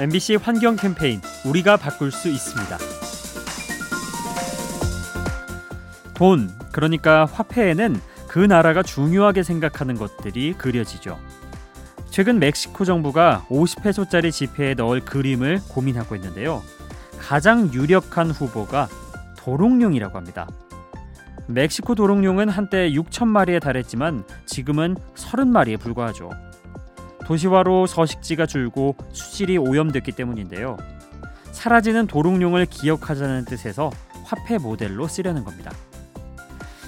MBC 환경 캠페인 우리가 바꿀 수 있습니다. 돈, 그러니까 화폐에는 그 나라가 중요하게 생각하는 것들이 그려지죠. 최근 멕시코 정부가 50페소짜리 지폐에 넣을 그림을 고민하고 있는데요. 가장 유력한 후보가 도롱뇽이라고 합니다. 멕시코 도롱뇽은 한때 6천 마리에 달했지만 지금은 30마리에 불과하죠. 도시화로 서식지가 줄고 수질이 오염됐기 때문인데요. 사라지는 도롱뇽을 기억하자는 뜻에서 화폐 모델로 쓰려는 겁니다.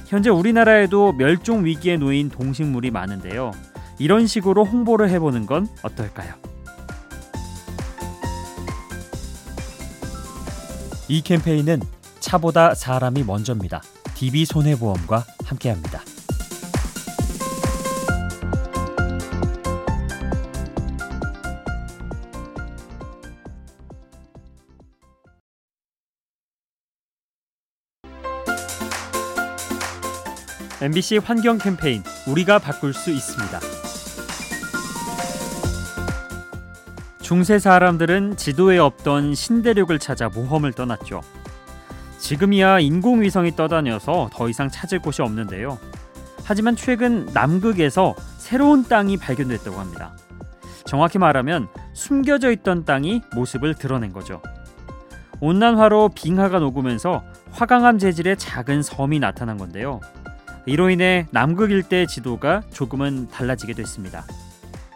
현재 우리나라에도 멸종 위기에 놓인 동식물이 많은데요. 이런 식으로 홍보를 해보는 건 어떨까요? 이 캠페인은 차보다 사람이 먼저입니다. DB 손해보험과 함께합니다. MBC 환경 캠페인 우리가 바꿀 수 있습니다. 중세 사람들은 지도에 없던 신대륙을 찾아 모험을 떠났죠. 지금이야 인공위성이 떠다녀서 더 이상 찾을 곳이 없는데요. 하지만 최근 남극에서 새로운 땅이 발견됐다고 합니다. 정확히 말하면 숨겨져 있던 땅이 모습을 드러낸 거죠. 온난화로 빙하가 녹으면서 화강암 재질의 작은 섬이 나타난 건데요. 이로 인해 남극 일대 지도가 조금은 달라지게 됐습니다.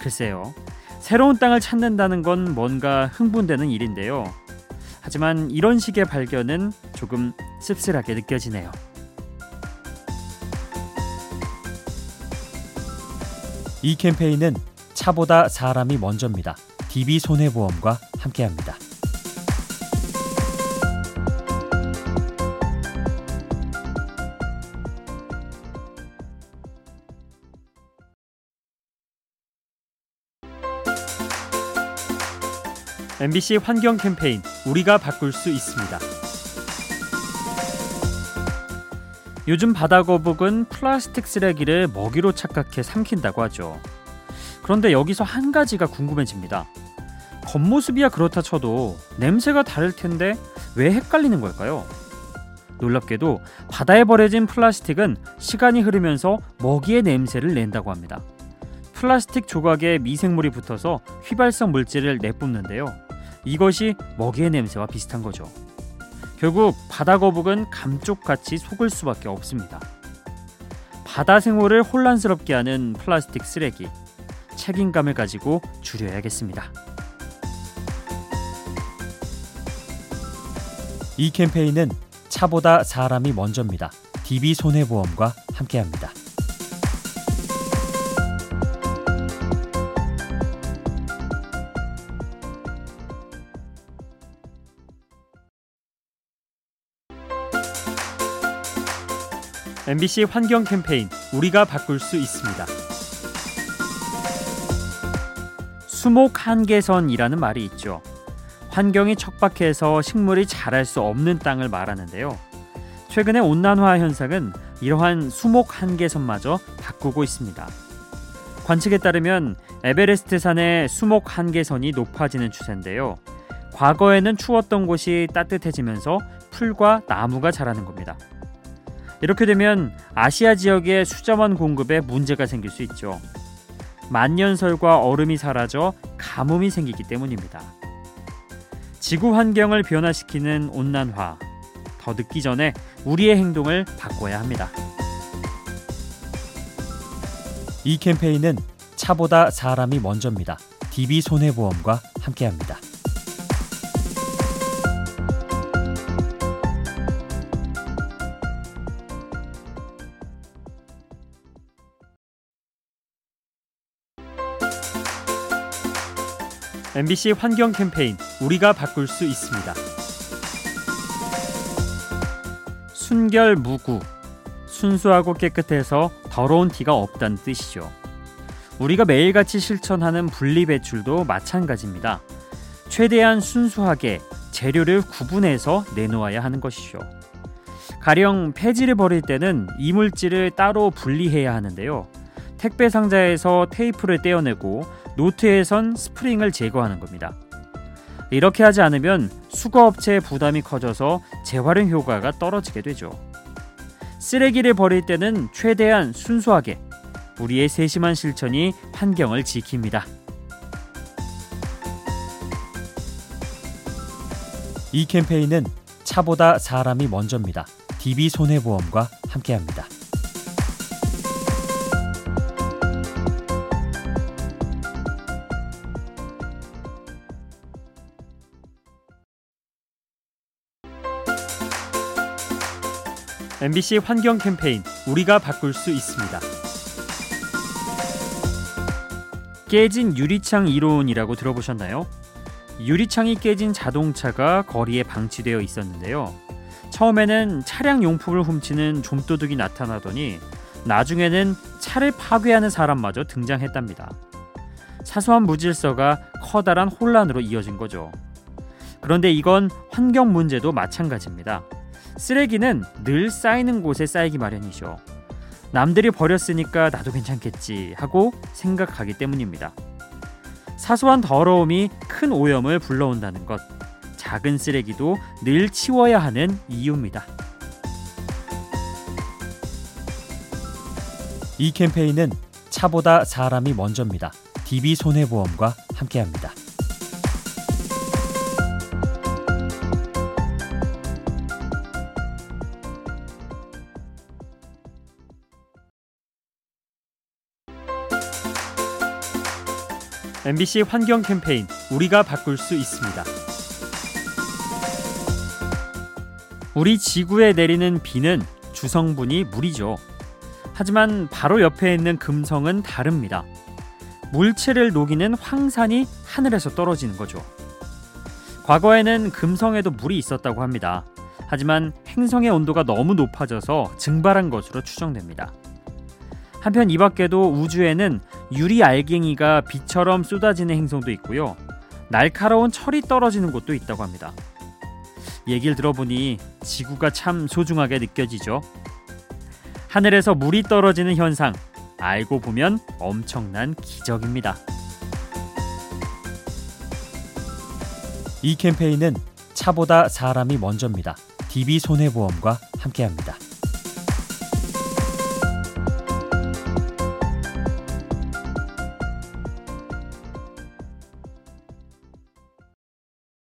글쎄요. 새로운 땅을 찾는다는 건 뭔가 흥분되는 일인데요. 하지만 이런 식의 발견은 조금 씁쓸하게 느껴지네요. 이 캠페인은 차보다 사람이 먼저입니다. DB 손해보험과 함께합니다. MBC 환경 캠페인 우리가 바꿀 수 있습니다. 요즘 바다 거북은 플라스틱 쓰레기를 먹이로 착각해 삼킨다고 하죠. 그런데 여기서 한 가지가 궁금해집니다. 겉모습이야 그렇다 쳐도 냄새가 다를 텐데 왜 헷갈리는 걸까요? 놀랍게도 바다에 버려진 플라스틱은 시간이 흐르면서 먹이의 냄새를 낸다고 합니다. 플라스틱 조각에 미생물이 붙어서 휘발성 물질을 내뿜는데요. 이것이 먹이의 냄새와 비슷한 거죠. 결국 바다 거북은 감쪽같이 속을 수밖에 없습니다. 바다 생활을 혼란스럽게 하는 플라스틱 쓰레기 책임감을 가지고 줄여야겠습니다. 이 캠페인은 차보다 사람이 먼저입니다. DB 손해보험과 함께합니다. MBC 환경 캠페인 우리가 바꿀 수 있습니다. 수목 한계선이라는 말이 있죠. 환경이 척박해서 식물이 자랄 수 없는 땅을 말하는데요. 최근의 온난화 현상은 이러한 수목 한계선마저 바꾸고 있습니다. 관측에 따르면 에베레스트 산의 수목 한계선이 높아지는 추세인데요. 과거에는 추웠던 곳이 따뜻해지면서 풀과 나무가 자라는 겁니다. 이렇게 되면 아시아 지역의 수자원 공급에 문제가 생길 수 있죠. 만년설과 얼음이 사라져 가뭄이 생기기 때문입니다. 지구 환경을 변화시키는 온난화 더 늦기 전에 우리의 행동을 바꿔야 합니다. 이 캠페인은 차보다 사람이 먼저입니다. DB 손해보험과 함께합니다. MBC 환경 캠페인 우리가 바꿀 수 있습니다. 순결 무구 순수하고 깨끗해서 더러운 티가 없다는 뜻이죠. 우리가 매일같이 실천하는 분리 배출도 마찬가지입니다. 최대한 순수하게 재료를 구분해서 내놓아야 하는 것이죠. 가령 폐지를 버릴 때는 이물질을 따로 분리해야 하는데요. 택배 상자에서 테이프를 떼어내고 노트에선 스프링을 제거하는 겁니다. 이렇게 하지 않으면 수거업체의 부담이 커져서 재활용 효과가 떨어지게 되죠. 쓰레기를 버릴 때는 최대한 순수하게 우리의 세심한 실천이 환경을 지킵니다. 이 캠페인은 차보다 사람이 먼저입니다. DB 손해보험과 함께합니다. MBC 환경 캠페인 우리가 바꿀 수 있습니다. 깨진 유리창 이론이라고 들어보셨나요? 유리창이 깨진 자동차가 거리에 방치되어 있었는데요. 처음에는 차량 용품을 훔치는 좀도둑이 나타나더니 나중에는 차를 파괴하는 사람마저 등장했답니다. 사소한 무질서가 커다란 혼란으로 이어진 거죠. 그런데 이건 환경 문제도 마찬가지입니다. 쓰레기는 늘 쌓이는 곳에 쌓이기 마련이죠. 남들이 버렸으니까 나도 괜찮겠지 하고 생각하기 때문입니다. 사소한 더러움이 큰 오염을 불러온다는 것. 작은 쓰레기도 늘 치워야 하는 이유입니다. 이 캠페인은 차보다 사람이 먼저입니다. DB 손해보험과 함께합니다. MBC 환경 캠페인 우리가 바꿀 수 있습니다. 우리 지구에 내리는 비는 주성분이 물이죠. 하지만 바로 옆에 있는 금성은 다릅니다. 물체를 녹이는 황산이 하늘에서 떨어지는 거죠. 과거에는 금성에도 물이 있었다고 합니다. 하지만 행성의 온도가 너무 높아져서 증발한 것으로 추정됩니다. 한편 이 밖에도 우주에는 유리 알갱이가 비처럼 쏟아지는 행성도 있고요. 날카로운 철이 떨어지는 곳도 있다고 합니다. 얘기를 들어보니 지구가 참 소중하게 느껴지죠. 하늘에서 물이 떨어지는 현상 알고 보면 엄청난 기적입니다. 이 캠페인은 차보다 사람이 먼저입니다. DB 손해보험과 함께합니다.